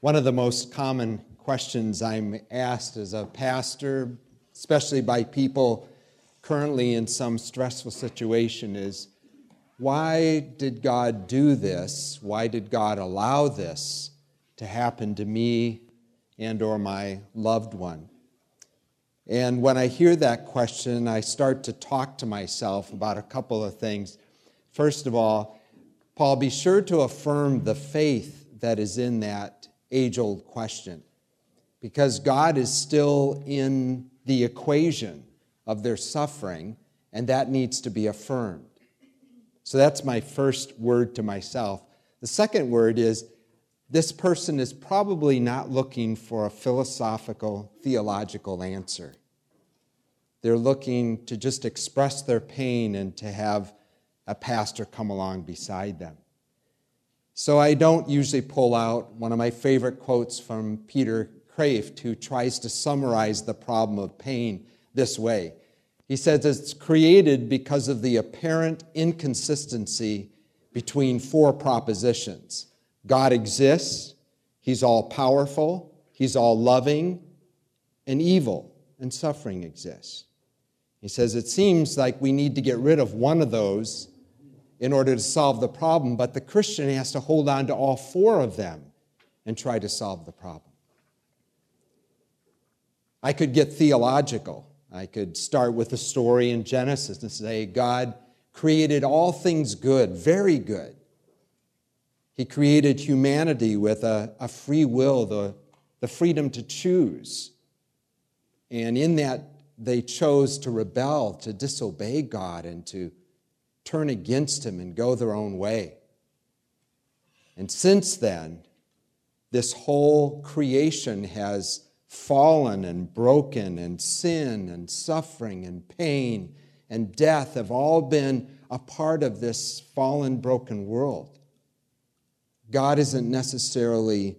One of the most common questions I'm asked as a pastor, especially by people currently in some stressful situation, is why did God do this? Why did God allow this to happen to me and or my loved one? And when I hear that question, I start to talk to myself about a couple of things. First of all, Paul, be sure to affirm the faith that is in that age old question because God is still in the equation of their suffering, and that needs to be affirmed. So that's my first word to myself. The second word is this person is probably not looking for a philosophical, theological answer. They're looking to just express their pain and to have a pastor come along beside them. So I don't usually pull out one of my favorite quotes from Peter Kreeft, who tries to summarize the problem of pain this way. He says it's created because of the apparent inconsistency between four propositions God exists, He's all powerful, He's all loving, and evil and suffering exists. He says it seems like we need to get rid of one of those in order to solve the problem, but the Christian has to hold on to all four of them and try to solve the problem. I could get theological. I could start with the story in Genesis and say, God created all things good, very good. He created humanity with a, a free will, the, the freedom to choose. And in that, they chose to rebel, to disobey God, and to turn against him and go their own way. And since then, this whole creation has fallen and broken, and sin and suffering and pain and death have all been a part of this fallen, broken world. God isn't necessarily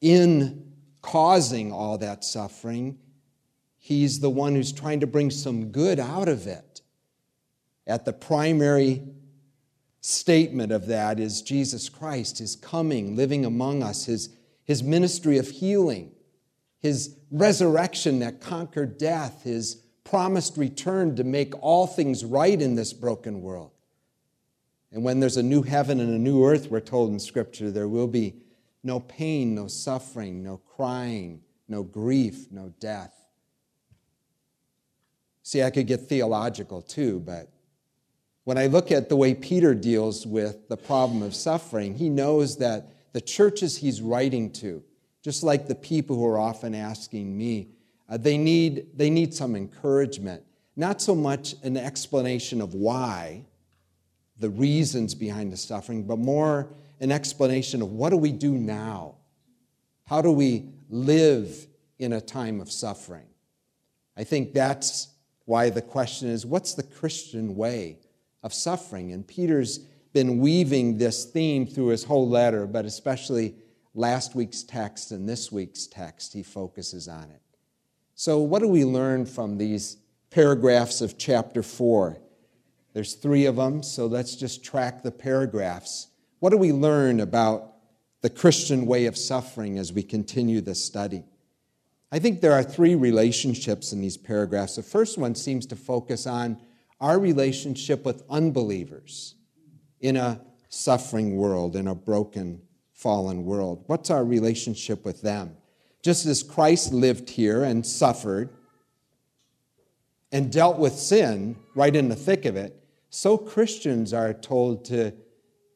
in causing all that suffering. He's the one who's trying to bring some good out of it at the primary statement of that is Jesus Christ, his coming, living among us, his, his ministry of healing, his resurrection that conquered death, his promised return to make all things right in this broken world. And when there's a new heaven and a new earth, we're told in Scripture, there will be no pain, no suffering, no crying, no grief, no death. See, I could get theological too, but when I look at the way Peter deals with the problem of suffering, he knows that the churches he's writing to, just like the people who are often asking me, uh, they, need, they need some encouragement. Not so much an explanation of why, the reasons behind the suffering, but more an explanation of what do we do now? How do we live in a time of suffering? I think that's why the question is what's the Christian way? Of suffering. And Peter's been weaving this theme through his whole letter, but especially last week's text and this week's text, he focuses on it. So, what do we learn from these paragraphs of chapter 4? There's three of them, so let's just track the paragraphs. What do we learn about the Christian way of suffering as we continue this study? I think there are three relationships in these paragraphs. The first one seems to focus on our relationship with unbelievers in a suffering world, in a broken, fallen world. What's our relationship with them? Just as Christ lived here and suffered and dealt with sin right in the thick of it, so Christians are told to,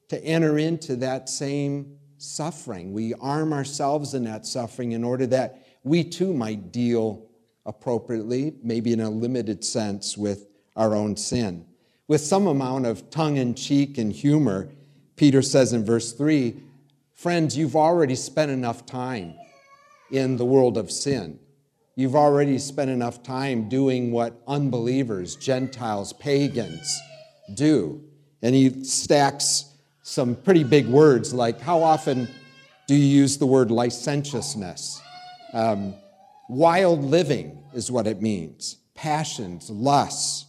to enter into that same suffering. We arm ourselves in that suffering in order that we too might deal appropriately, maybe in a limited sense, with our own sin. With some amount of tongue in cheek and humor, Peter says in verse 3 Friends, you've already spent enough time in the world of sin. You've already spent enough time doing what unbelievers, Gentiles, pagans do. And he stacks some pretty big words like how often do you use the word licentiousness? Um, wild living is what it means. Passions, lusts,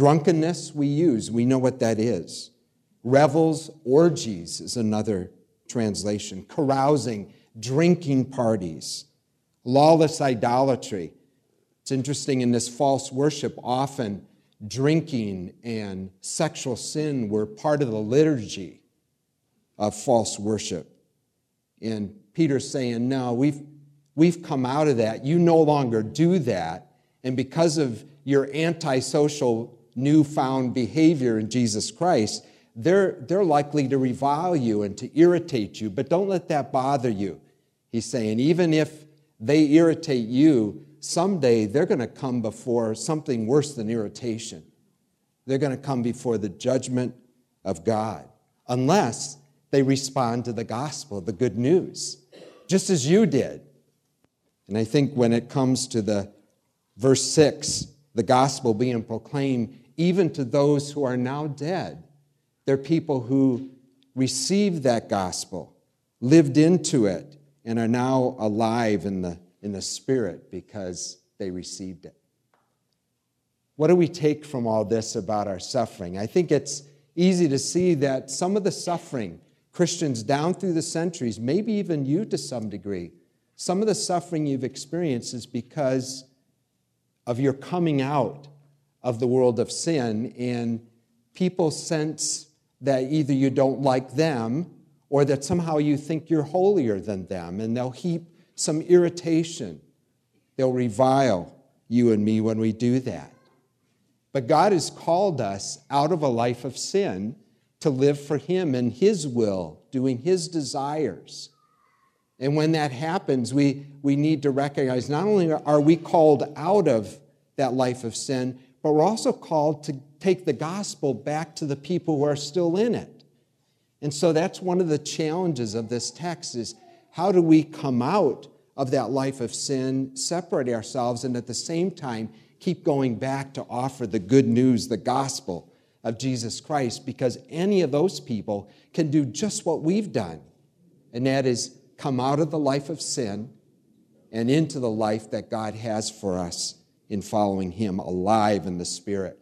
Drunkenness, we use, we know what that is. Revels, orgies is another translation. Carousing, drinking parties, lawless idolatry. It's interesting in this false worship, often drinking and sexual sin were part of the liturgy of false worship. And Peter's saying, No, we've, we've come out of that. You no longer do that. And because of your antisocial newfound behavior in Jesus Christ, they're, they're likely to revile you and to irritate you. But don't let that bother you. He's saying, even if they irritate you, someday they're going to come before something worse than irritation. They're going to come before the judgment of God, unless they respond to the gospel, the good news, just as you did. And I think when it comes to the verse 6, the gospel being proclaimed even to those who are now dead, they're people who received that gospel, lived into it, and are now alive in the, in the spirit because they received it. What do we take from all this about our suffering? I think it's easy to see that some of the suffering Christians down through the centuries, maybe even you to some degree, some of the suffering you've experienced is because of your coming out of the world of sin, and people sense that either you don't like them or that somehow you think you're holier than them, and they'll heap some irritation. They'll revile you and me when we do that. But God has called us out of a life of sin to live for Him and His will, doing His desires. And when that happens, we, we need to recognize not only are we called out of that life of sin, but we're also called to take the gospel back to the people who are still in it. And so that's one of the challenges of this text is how do we come out of that life of sin, separate ourselves, and at the same time keep going back to offer the good news, the gospel of Jesus Christ because any of those people can do just what we've done, and that is come out of the life of sin and into the life that God has for us in following Him, alive in the Spirit.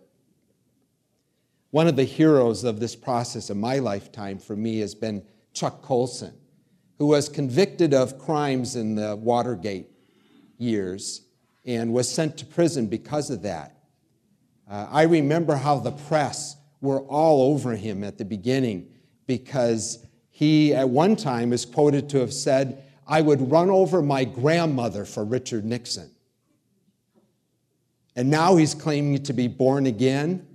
One of the heroes of this process of my lifetime for me has been Chuck Colson, who was convicted of crimes in the Watergate years and was sent to prison because of that. Uh, I remember how the press were all over him at the beginning because he, at one time, is quoted to have said, I would run over my grandmother for Richard Nixon. And now he's claiming to be born again.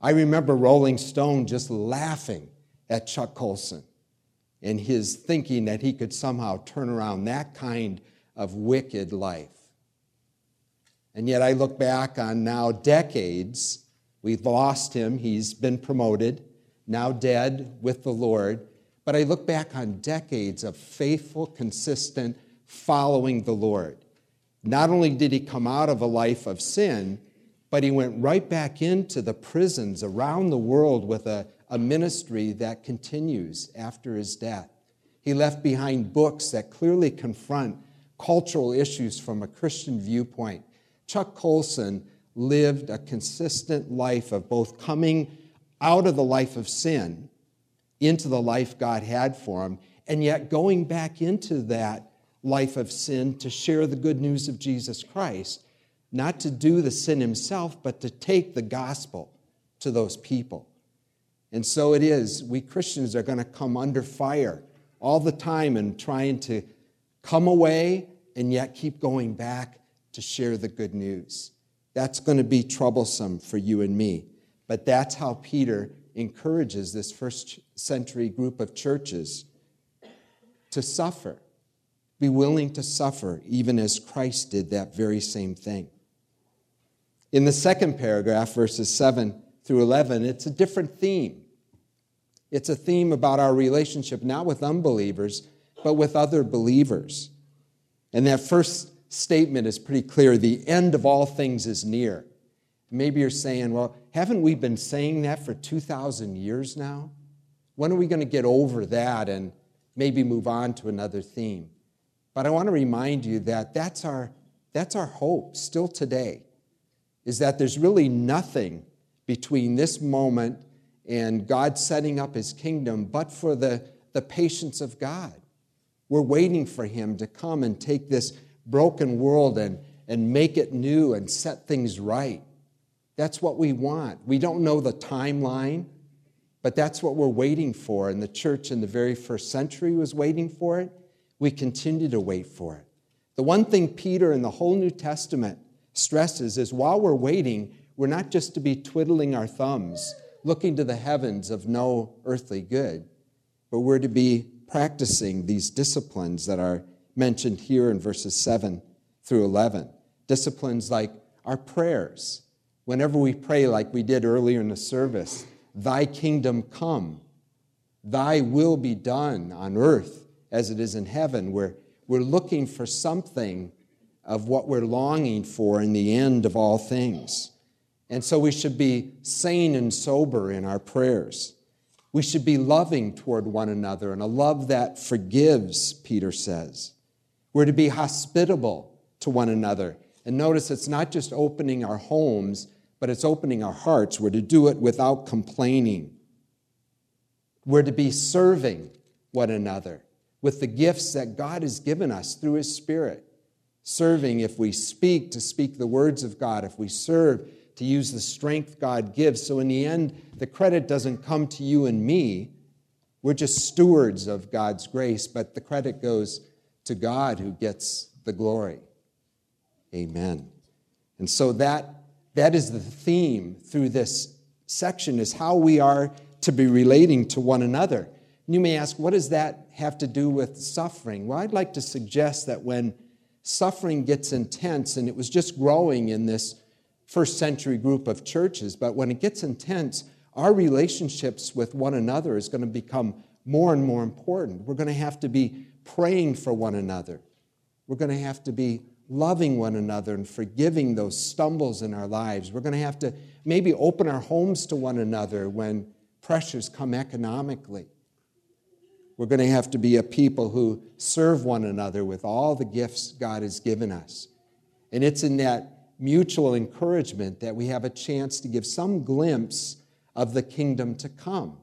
I remember Rolling Stone just laughing at Chuck Colson and his thinking that he could somehow turn around that kind of wicked life. And yet I look back on now decades. We've lost him. He's been promoted, now dead with the Lord. But I look back on decades of faithful, consistent following the Lord. Not only did he come out of a life of sin, but he went right back into the prisons around the world with a, a ministry that continues after his death. He left behind books that clearly confront cultural issues from a Christian viewpoint. Chuck Colson lived a consistent life of both coming out of the life of sin into the life God had for him, and yet going back into that life of sin to share the good news of Jesus Christ, not to do the sin himself, but to take the gospel to those people. And so it is, we Christians are going to come under fire all the time and trying to come away and yet keep going back to share the good news. That's going to be troublesome for you and me. But that's how Peter encourages this first century group of churches to suffer, be willing to suffer, even as Christ did that very same thing. In the second paragraph, verses 7 through 11, it's a different theme. It's a theme about our relationship not with unbelievers, but with other believers. And that first statement is pretty clear the end of all things is near. Maybe you're saying, well, haven't we been saying that for 2,000 years now? When are we going to get over that and maybe move on to another theme? But I want to remind you that that's our, that's our hope still today, is that there's really nothing between this moment and God setting up his kingdom but for the, the patience of God. We're waiting for Him to come and take this broken world and, and make it new and set things right. That's what we want. We don't know the timeline, but that's what we're waiting for. And the church in the very first century was waiting for it. We continue to wait for it. The one thing Peter in the whole New Testament stresses is while we're waiting, we're not just to be twiddling our thumbs, looking to the heavens of no earthly good, but we're to be practicing these disciplines that are mentioned here in verses 7 through 11. Disciplines like our prayers. Whenever we pray, like we did earlier in the service, Thy kingdom come, Thy will be done on earth as it is in heaven. We're, we're looking for something of what we're longing for in the end of all things. And so we should be sane and sober in our prayers. We should be loving toward one another, and a love that forgives, Peter says. We're to be hospitable to one another. And notice it's not just opening our homes, but it's opening our hearts. We're to do it without complaining. We're to be serving one another with the gifts that God has given us through His Spirit. Serving, if we speak, to speak the words of God, if we serve, to use the strength God gives. So, in the end, the credit doesn't come to you and me. We're just stewards of God's grace, but the credit goes to God who gets the glory. Amen. And so that, that is the theme through this section is how we are to be relating to one another. And You may ask, what does that have to do with suffering? Well, I'd like to suggest that when suffering gets intense, and it was just growing in this first century group of churches, but when it gets intense, our relationships with one another is going to become more and more important. We're going to have to be praying for one another. We're going to have to be loving one another and forgiving those stumbles in our lives. We're going to have to maybe open our homes to one another when pressures come economically. We're going to have to be a people who serve one another with all the gifts God has given us. And it's in that mutual encouragement that we have a chance to give some glimpse of the kingdom to come.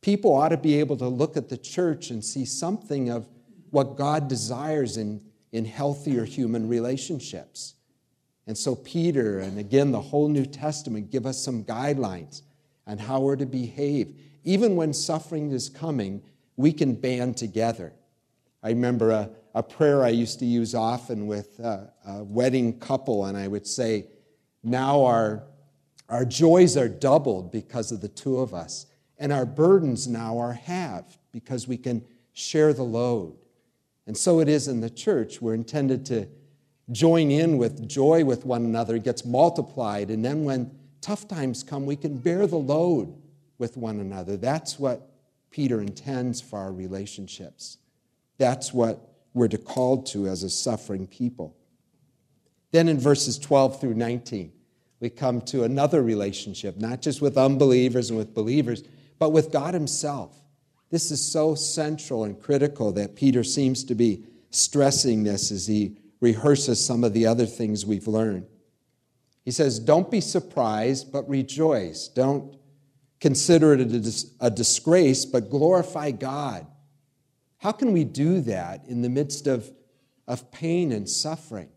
People ought to be able to look at the church and see something of what God desires in, in healthier human relationships. And so, Peter and again the whole New Testament give us some guidelines on how we're to behave. Even when suffering is coming, we can band together. I remember a, a prayer I used to use often with a, a wedding couple, and I would say, Now our, our joys are doubled because of the two of us, and our burdens now are halved because we can share the load. And so it is in the church. We're intended to join in with joy with one another. It gets multiplied. And then when tough times come, we can bear the load with one another. That's what Peter intends for our relationships. That's what we're called to as a suffering people. Then in verses 12 through 19, we come to another relationship, not just with unbelievers and with believers, but with God Himself. This is so central and critical that Peter seems to be stressing this as he rehearses some of the other things we've learned. He says, Don't be surprised, but rejoice. Don't consider it a, dis- a disgrace, but glorify God. How can we do that in the midst of, of pain and suffering?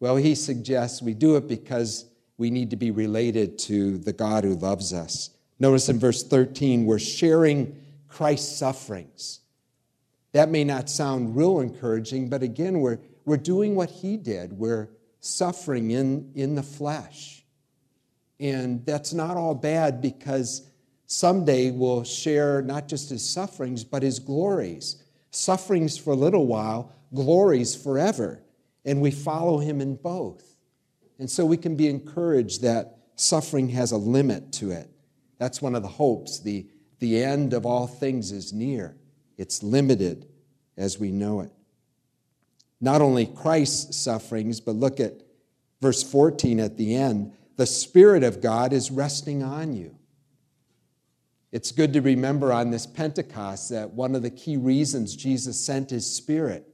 Well, he suggests we do it because we need to be related to the God who loves us. Notice in verse 13, we're sharing Christ's sufferings. That may not sound real encouraging, but again, we're, we're doing what he did. We're suffering in, in the flesh. And that's not all bad because someday we'll share not just his sufferings, but his glories. Sufferings for a little while, glories forever. And we follow him in both. And so we can be encouraged that suffering has a limit to it. That's one of the hopes. The, the end of all things is near, it's limited as we know it. Not only Christ's sufferings, but look at verse 14 at the end the Spirit of God is resting on you. It's good to remember on this Pentecost that one of the key reasons Jesus sent his Spirit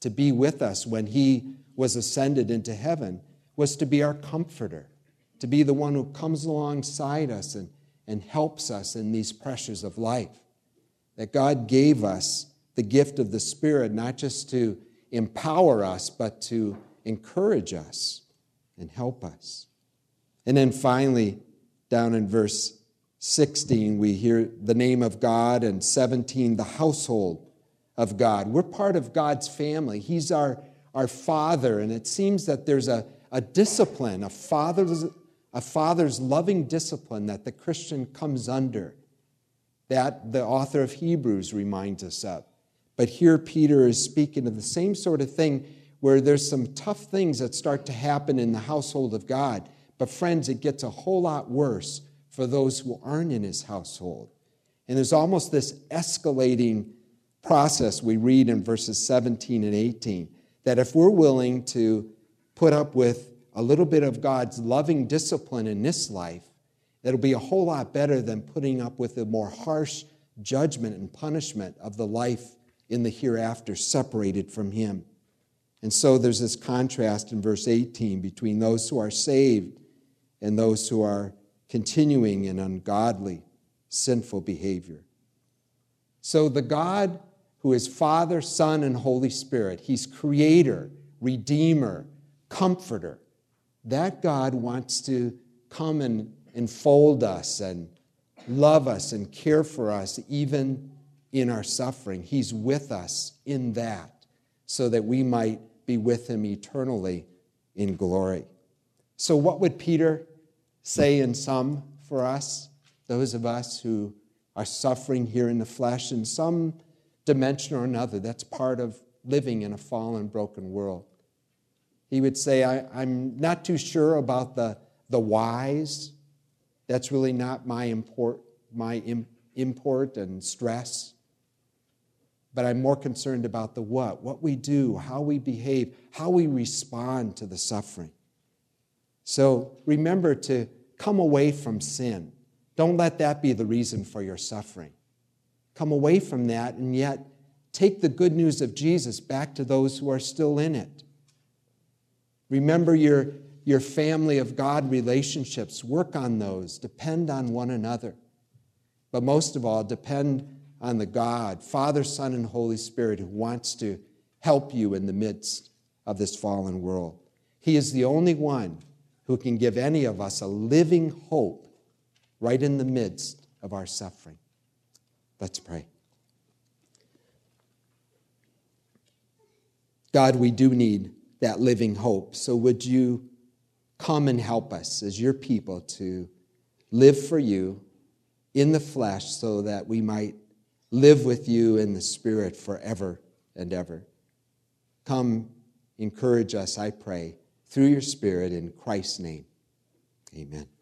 to be with us when he was ascended into heaven was to be our comforter, to be the one who comes alongside us and, and helps us in these pressures of life. That God gave us the gift of the Spirit, not just to empower us, but to encourage us and help us. And then finally, down in verse 16, we hear the name of God, and 17, the household of God. We're part of God's family. He's our, our father, and it seems that there's a, a discipline, a father's, a father's loving discipline that the Christian comes under, that the author of Hebrews reminds us of. But here Peter is speaking of the same sort of thing where there's some tough things that start to happen in the household of God. But, friends, it gets a whole lot worse for those who aren't in his household. And there's almost this escalating process we read in verses 17 and 18 that if we're willing to put up with a little bit of God's loving discipline in this life, it'll be a whole lot better than putting up with the more harsh judgment and punishment of the life in the hereafter separated from Him. And so there's this contrast in verse 18 between those who are saved and those who are continuing in ungodly, sinful behavior. So the God who is Father, Son, and Holy Spirit, He's Creator, Redeemer, Comforter. That God wants to come and enfold us and love us and care for us even in our suffering. He's with us in that so that we might be with him eternally in glory. So, what would Peter say in sum for us, those of us who are suffering here in the flesh in some dimension or another? That's part of living in a fallen, broken world. He would say, I, am not too sure about the, the whys. That's really not my import, my import and stress but I'm more concerned about the what, what we do, how we behave, how we respond to the suffering. So remember to come away from sin. Don't let that be the reason for your suffering. Come away from that and yet take the good news of Jesus back to those who are still in it. Remember your, your family of God relationships. Work on those. Depend on one another. But most of all, depend on the God, Father, Son, and Holy Spirit, who wants to help you in the midst of this fallen world. He is the only one who can give any of us a living hope right in the midst of our suffering. Let's pray. God, we do need that living hope. So would you come and help us as your people to live for you in the flesh so that we might live with you in the Spirit forever and ever. Come, encourage us, I pray, through your Spirit in Christ's name. Amen.